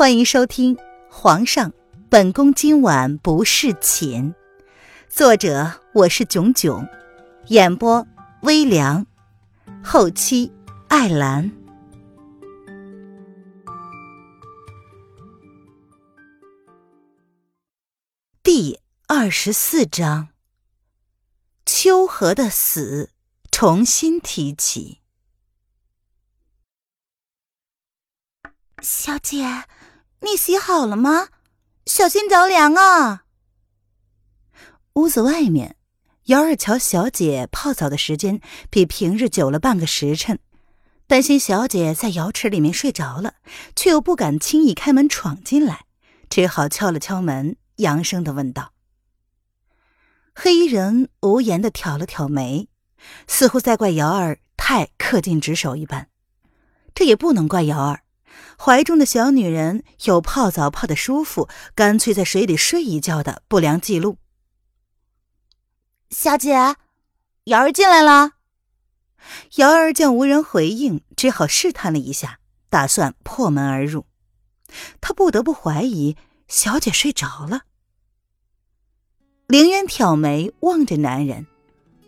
欢迎收听《皇上，本宫今晚不侍寝》，作者我是囧囧，演播微凉，后期艾兰。第二十四章，秋荷的死重新提起。小姐。你洗好了吗？小心着凉啊！屋子外面，姚二乔小姐泡澡的时间比平日久了半个时辰，担心小姐在瑶池里面睡着了，却又不敢轻易开门闯进来，只好敲了敲门，扬声的问道：“黑衣人无言的挑了挑眉，似乎在怪姚二太恪尽职守一般。这也不能怪姚儿。”怀中的小女人有泡澡泡的舒服，干脆在水里睡一觉的不良记录。小姐，瑶儿进来了。瑶儿见无人回应，只好试探了一下，打算破门而入。她不得不怀疑小姐睡着了。凌渊挑眉望着男人，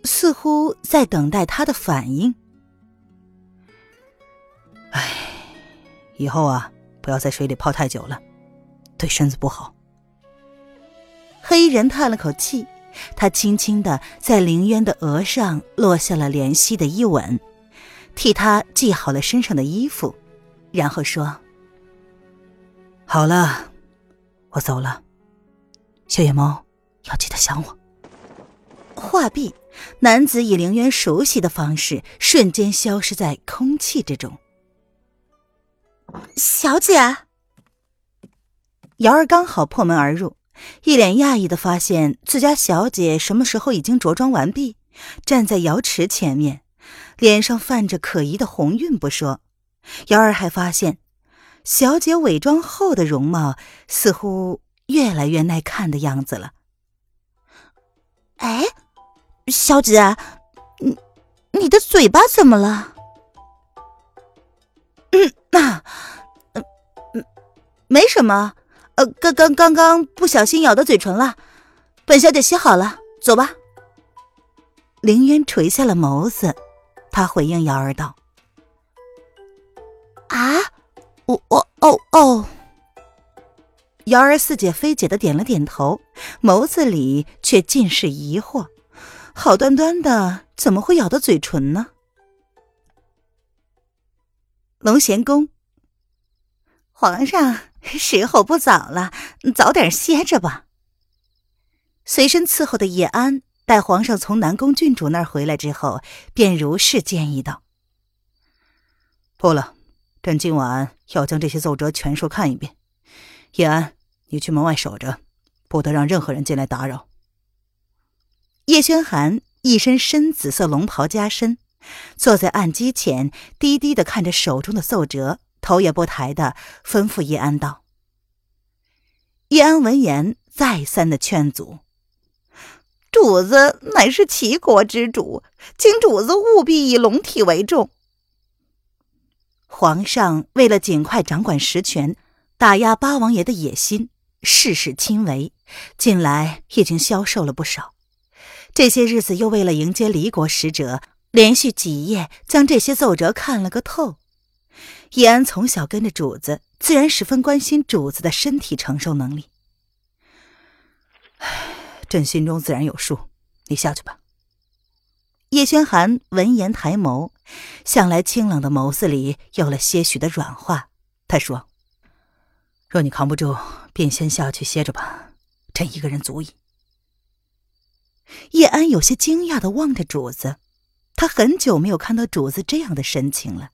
似乎在等待他的反应。唉。以后啊，不要在水里泡太久了，对身子不好。黑衣人叹了口气，他轻轻的在凌渊的额上落下了怜惜的一吻，替他系好了身上的衣服，然后说：“好了，我走了。小野猫，要记得想我。”话毕，男子以凌渊熟悉的方式瞬间消失在空气之中。小姐，瑶儿刚好破门而入，一脸讶异的发现自家小姐什么时候已经着装完毕，站在瑶池前面，脸上泛着可疑的红晕不说，瑶儿还发现小姐伪装后的容貌似乎越来越耐看的样子了。哎，小姐，你你的嘴巴怎么了？那，嗯嗯，没什么，呃，刚刚刚刚不小心咬到嘴唇了。本小姐洗好了，走吧。凌渊垂下了眸子，他回应瑶儿道：“啊，我我哦哦。”瑶儿似解非解的点了点头，眸子里却尽是疑惑。好端端的，怎么会咬到嘴唇呢？龙贤宫，皇上时候不早了，早点歇着吧。随身伺候的叶安待皇上从南宫郡主那儿回来之后，便如是建议道：“不了，朕今晚要将这些奏折全数看一遍。叶安，你去门外守着，不得让任何人进来打扰。”叶轩寒一身深紫色龙袍加身。坐在案几前，低低的看着手中的奏折，头也不抬的吩咐叶安道：“叶安闻言，再三的劝阻：‘主子乃是齐国之主，请主子务必以龙体为重。’皇上为了尽快掌管实权，打压八王爷的野心，事事亲为，近来已经消瘦了不少。这些日子又为了迎接离国使者。”连续几夜将这些奏折看了个透。叶安从小跟着主子，自然十分关心主子的身体承受能力。唉，朕心中自然有数，你下去吧。叶轩寒闻言抬眸，向来清冷的眸子里有了些许的软化。他说：“若你扛不住，便先下去歇着吧，朕一个人足矣。”叶安有些惊讶的望着主子。他很久没有看到主子这样的神情了。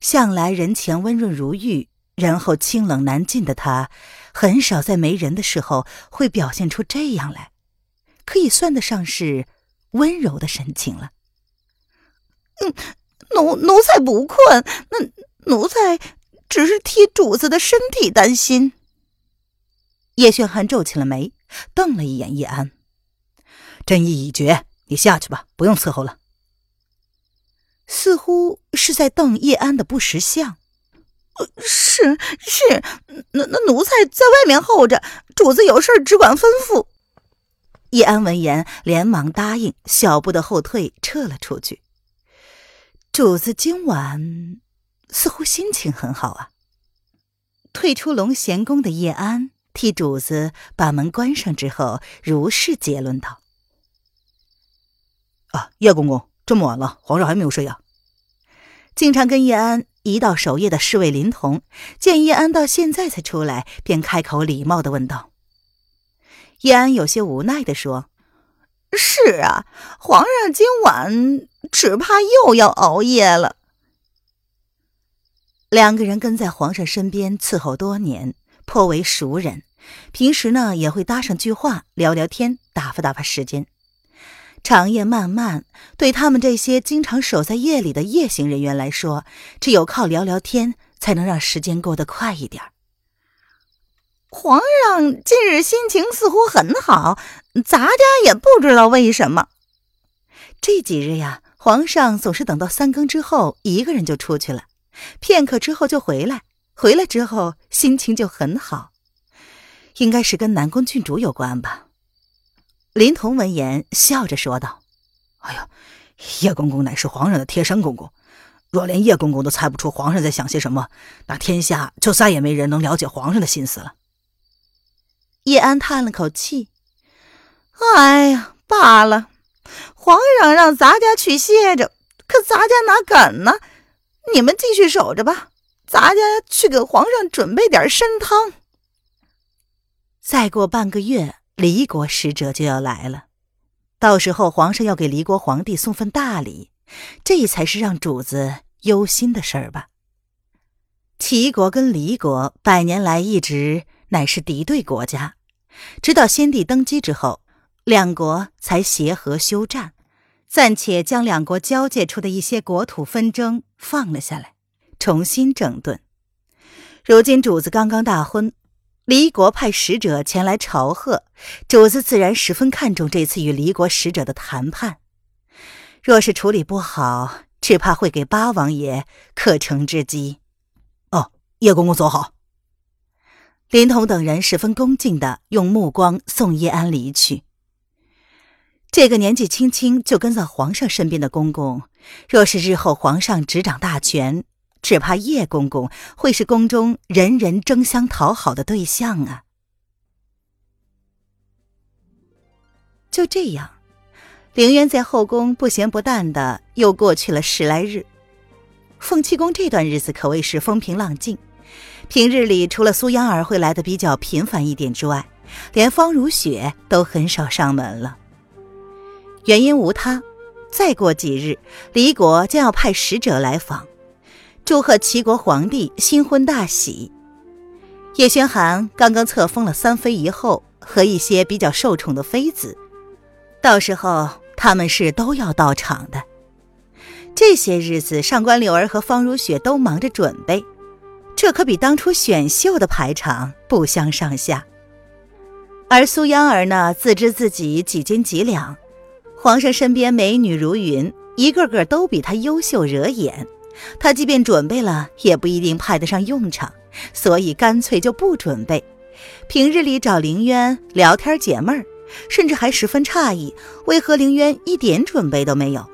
向来人前温润如玉，然后清冷难近的他，很少在没人的时候会表现出这样来，可以算得上是温柔的神情了。嗯，奴奴才不困，那奴才只是替主子的身体担心。叶炫寒皱起了眉，瞪了一眼叶安，朕意已决。你下去吧，不用伺候了。似乎是在瞪叶安的不识相。是是，那那奴才在外面候着，主子有事只管吩咐。叶安闻言连忙答应，小步的后退，撤了出去。主子今晚似乎心情很好啊。退出龙贤宫的叶安替主子把门关上之后，如是结论道：“啊，叶公公，这么晚了，皇上还没有睡呀？”经常跟叶安一道守夜的侍卫林童见叶安到现在才出来，便开口礼貌的问道。叶安有些无奈的说：“是啊，皇上今晚只怕又要熬夜了。”两个人跟在皇上身边伺候多年，颇为熟人，平时呢也会搭上句话，聊聊天，打发打发时间。长夜漫漫，对他们这些经常守在夜里的夜行人员来说，只有靠聊聊天才能让时间过得快一点。皇上近日心情似乎很好，咱家也不知道为什么。这几日呀，皇上总是等到三更之后，一个人就出去了，片刻之后就回来，回来之后心情就很好，应该是跟南宫郡主有关吧。林童闻言笑着说道：“哎呀，叶公公乃是皇上的贴身公公，若连叶公公都猜不出皇上在想些什么，那天下就再也没人能了解皇上的心思了。”叶安叹了口气：“哎呀，罢了，皇上让咱家去歇着，可咱家哪敢呢？你们继续守着吧，咱家去给皇上准备点参汤。再过半个月。”离国使者就要来了，到时候皇上要给离国皇帝送份大礼，这才是让主子忧心的事儿吧。齐国跟离国百年来一直乃是敌对国家，直到先帝登基之后，两国才协和休战，暂且将两国交界处的一些国土纷争放了下来，重新整顿。如今主子刚刚大婚。离国派使者前来朝贺，主子自然十分看重这次与离国使者的谈判。若是处理不好，只怕会给八王爷可乘之机。哦，叶公公走好。林童等人十分恭敬的用目光送叶安离去。这个年纪轻轻就跟在皇上身边的公公，若是日后皇上执掌大权，只怕叶公公会是宫中人人争相讨好的对象啊！就这样，凌渊在后宫不咸不淡的又过去了十来日。凤栖宫这段日子可谓是风平浪静，平日里除了苏央儿会来的比较频繁一点之外，连方如雪都很少上门了。原因无他，再过几日，离国将要派使者来访。祝贺齐国皇帝新婚大喜！叶宣寒刚刚册封了三妃一后和一些比较受宠的妃子，到时候他们是都要到场的。这些日子，上官柳儿和方如雪都忙着准备，这可比当初选秀的排场不相上下。而苏央儿呢，自知自己几斤几两，皇上身边美女如云，一个个都比她优秀惹眼。他即便准备了，也不一定派得上用场，所以干脆就不准备。平日里找凌渊聊天解闷儿，甚至还十分诧异，为何凌渊一点准备都没有。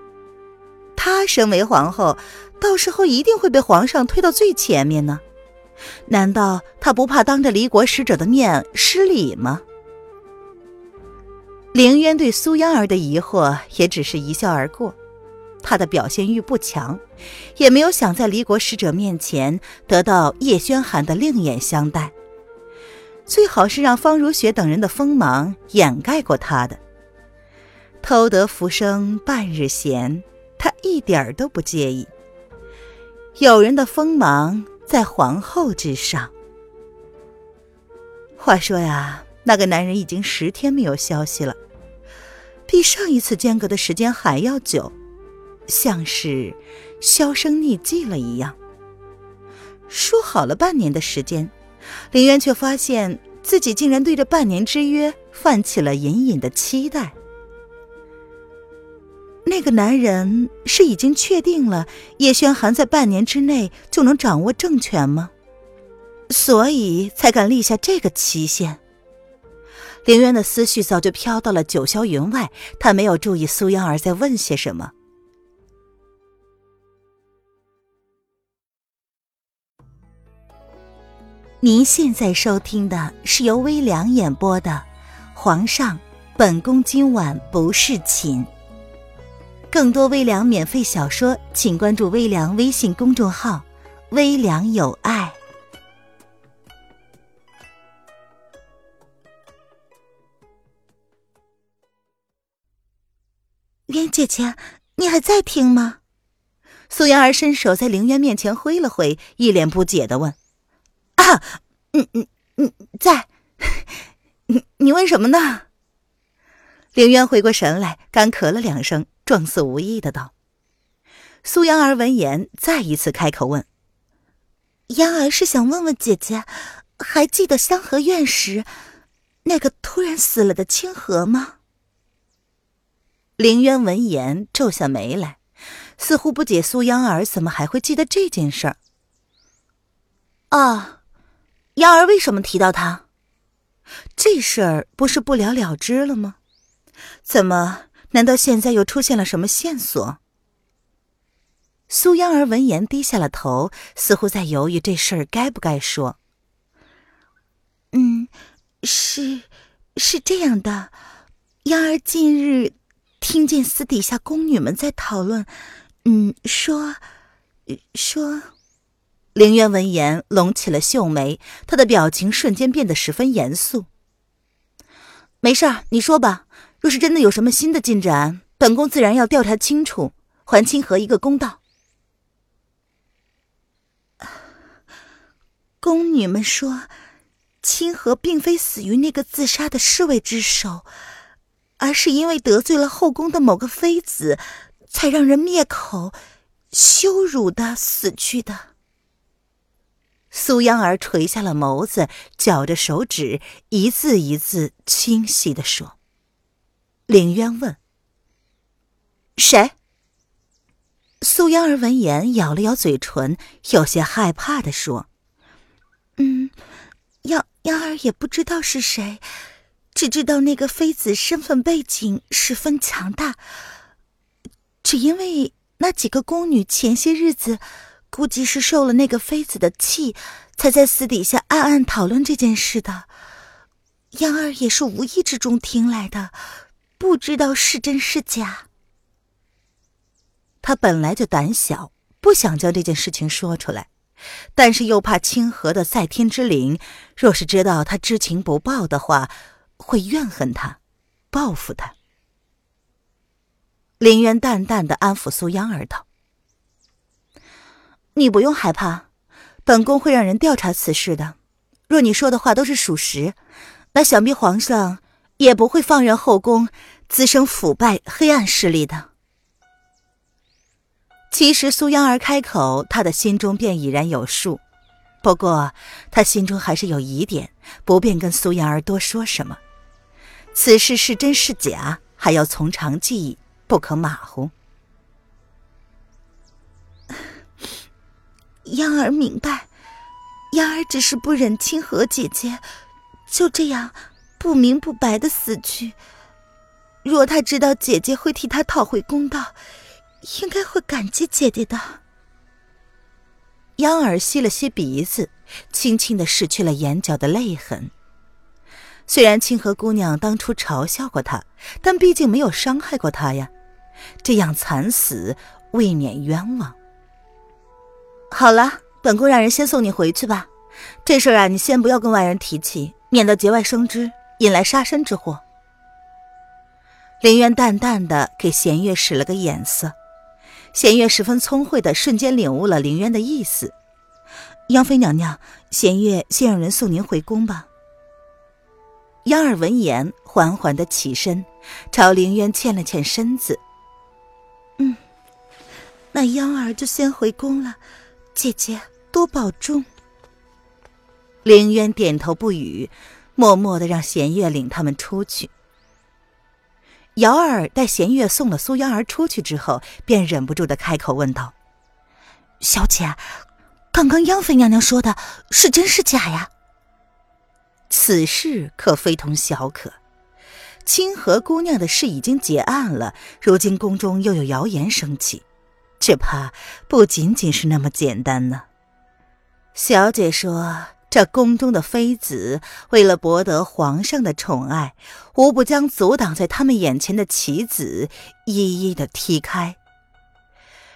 她身为皇后，到时候一定会被皇上推到最前面呢？难道她不怕当着离国使者的面失礼吗？凌渊对苏央儿的疑惑也只是一笑而过。他的表现欲不强，也没有想在离国使者面前得到叶宣寒的另眼相待。最好是让方如雪等人的锋芒掩盖过他的。偷得浮生半日闲，他一点儿都不介意。有人的锋芒在皇后之上。话说呀，那个男人已经十天没有消息了，比上一次间隔的时间还要久。像是销声匿迹了一样。说好了半年的时间，林渊却发现自己竟然对这半年之约泛起了隐隐的期待。那个男人是已经确定了叶轩寒在半年之内就能掌握政权吗？所以才敢立下这个期限。林渊的思绪早就飘到了九霄云外，他没有注意苏央儿在问些什么。您现在收听的是由微凉演播的《皇上，本宫今晚不侍寝》。更多微凉免费小说，请关注微凉微信公众号“微凉有爱”。渊姐姐，你还在听吗？苏妍儿伸手在凌渊面前挥了挥，一脸不解的问。啊，嗯嗯嗯，在，你你问什么呢？凌渊回过神来，干咳了两声，状似无意的道：“苏央儿闻言，再一次开口问：央儿是想问问姐姐，还记得香河院时那个突然死了的清河吗？”凌渊闻言皱下眉来，似乎不解苏央儿怎么还会记得这件事儿。啊。央儿为什么提到他？这事儿不是不了了之了吗？怎么？难道现在又出现了什么线索？苏央儿闻言低下了头，似乎在犹豫这事儿该不该说。嗯，是，是这样的，央儿近日听见私底下宫女们在讨论，嗯，说，说。凌渊闻言，拢起了秀眉，他的表情瞬间变得十分严肃。没事儿，你说吧。若是真的有什么新的进展，本宫自然要调查清楚，还清河一个公道。宫女们说，清河并非死于那个自杀的侍卫之手，而是因为得罪了后宫的某个妃子，才让人灭口、羞辱的死去的。苏央儿垂下了眸子，绞着手指，一字一字清晰的说。凌渊问：“谁？”苏央儿闻言咬了咬嘴唇，有些害怕的说：“嗯，央央儿也不知道是谁，只知道那个妃子身份背景十分强大，只因为那几个宫女前些日子。”估计是受了那个妃子的气，才在私底下暗暗讨论这件事的。央儿也是无意之中听来的，不知道是真是假。他本来就胆小，不想将这件事情说出来，但是又怕清河的在天之灵，若是知道他知情不报的话，会怨恨他，报复他。林渊淡淡的安抚苏央儿道。你不用害怕，本宫会让人调查此事的。若你说的话都是属实，那想必皇上也不会放任后宫滋生腐败黑暗势力的。其实苏央儿开口，他的心中便已然有数。不过他心中还是有疑点，不便跟苏央儿多说什么。此事是真是假，还要从长计议，不可马虎。央儿明白，央儿只是不忍清河姐姐就这样不明不白的死去。若她知道姐姐会替她讨回公道，应该会感激姐姐的。央儿吸了吸鼻子，轻轻的拭去了眼角的泪痕。虽然清河姑娘当初嘲笑过她，但毕竟没有伤害过她呀，这样惨死未免冤枉。好了，本宫让人先送你回去吧。这事儿啊，你先不要跟外人提起，免得节外生枝，引来杀身之祸。林渊淡淡的给弦月使了个眼色，弦月十分聪慧的瞬间领悟了林渊的意思。央妃娘娘，弦月先让人送您回宫吧。央儿闻言，缓缓的起身，朝林渊欠了欠身子。嗯，那央儿就先回宫了。姐姐多保重。凌渊点头不语，默默的让弦月领他们出去。瑶儿带弦月送了苏央儿出去之后，便忍不住的开口问道：“小姐，刚刚央妃娘娘说的是真是假呀？此事可非同小可。清河姑娘的事已经结案了，如今宫中又有谣言升起，只怕不仅仅是那么简单呢。小姐说，这宫中的妃子为了博得皇上的宠爱，无不将阻挡在他们眼前的棋子一一的踢开。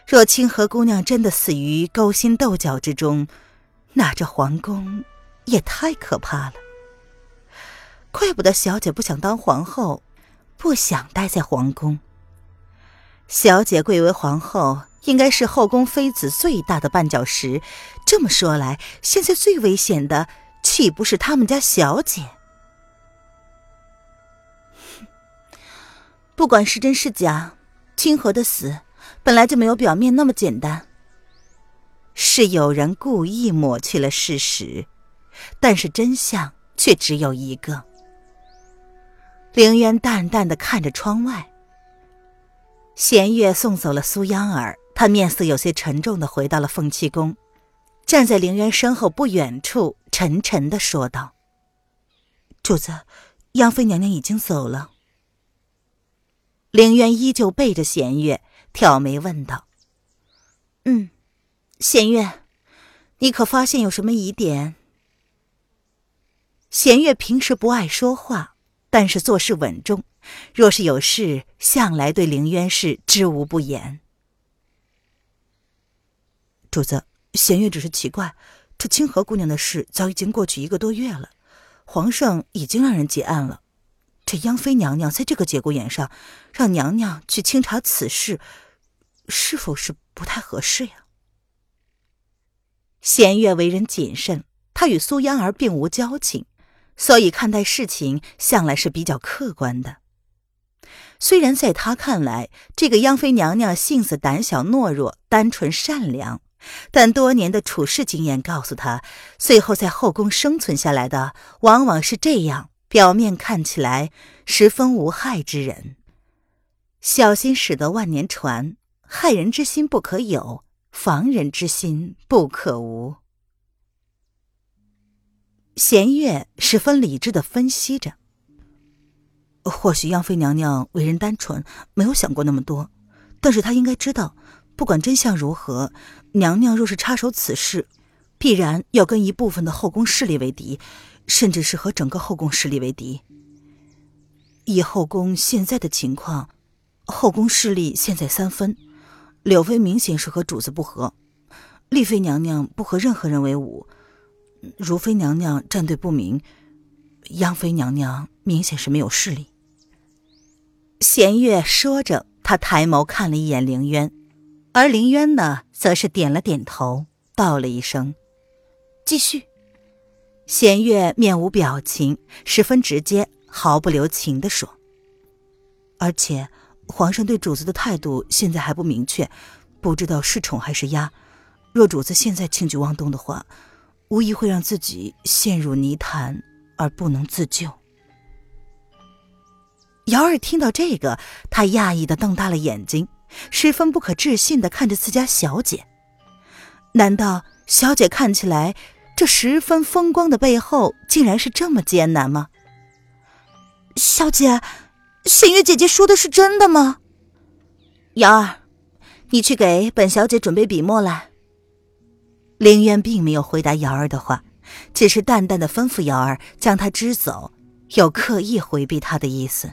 若清河姑娘真的死于勾心斗角之中，那这皇宫也太可怕了。怪不得小姐不想当皇后，不想待在皇宫。小姐贵为皇后，应该是后宫妃子最大的绊脚石。这么说来，现在最危险的岂不是他们家小姐？不管是真是假，清河的死本来就没有表面那么简单。是有人故意抹去了事实，但是真相却只有一个。凌渊淡淡的看着窗外。弦月送走了苏央儿，他面色有些沉重的回到了凤栖宫，站在凌渊身后不远处，沉沉的说道：“主子，央妃娘娘已经走了。”凌渊依旧背着弦月，挑眉问道：“嗯，弦月，你可发现有什么疑点？”弦月平时不爱说话。但是做事稳重，若是有事，向来对凌渊是知无不言。主子，弦月只是奇怪，这清河姑娘的事早已经过去一个多月了，皇上已经让人结案了，这央妃娘娘在这个节骨眼上，让娘娘去清查此事，是否是不太合适呀？弦月为人谨慎，她与苏央儿并无交情。所以看待事情向来是比较客观的。虽然在他看来，这个央妃娘娘性子胆小懦弱、单纯善良，但多年的处事经验告诉他，最后在后宫生存下来的往往是这样，表面看起来十分无害之人。小心驶得万年船，害人之心不可有，防人之心不可无。弦月十分理智的分析着：“或许央妃娘娘为人单纯，没有想过那么多。但是她应该知道，不管真相如何，娘娘若是插手此事，必然要跟一部分的后宫势力为敌，甚至是和整个后宫势力为敌。以后宫现在的情况，后宫势力现在三分，柳妃明显是和主子不和，丽妃娘娘不和任何人为伍。”如妃娘娘站队不明，央妃娘娘明显是没有势力。弦月说着，他抬眸看了一眼凌渊，而林渊呢，则是点了点头，道了一声：“继续。”弦月面无表情，十分直接，毫不留情的说：“而且，皇上对主子的态度现在还不明确，不知道是宠还是压。若主子现在轻举妄动的话。”无疑会让自己陷入泥潭而不能自救。瑶儿听到这个，她讶异的瞪大了眼睛，十分不可置信的看着自家小姐。难道小姐看起来这十分风光的背后，竟然是这么艰难吗？小姐，弦月姐姐说的是真的吗？瑶儿，你去给本小姐准备笔墨来。凌渊并没有回答瑶儿的话，只是淡淡的吩咐瑶儿将她支走，有刻意回避她的意思。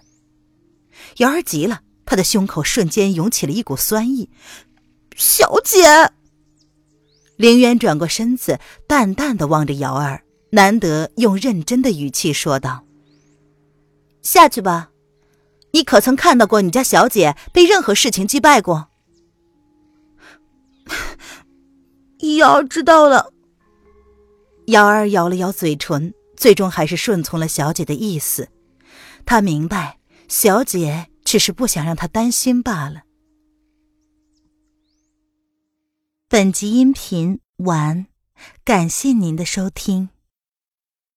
瑶儿急了，她的胸口瞬间涌起了一股酸意。小姐，凌渊转过身子，淡淡的望着瑶儿，难得用认真的语气说道：“下去吧，你可曾看到过你家小姐被任何事情击败过？”瑶儿知道了。瑶儿咬了咬嘴唇，最终还是顺从了小姐的意思。她明白，小姐只是不想让他担心罢了。本集音频完，感谢您的收听。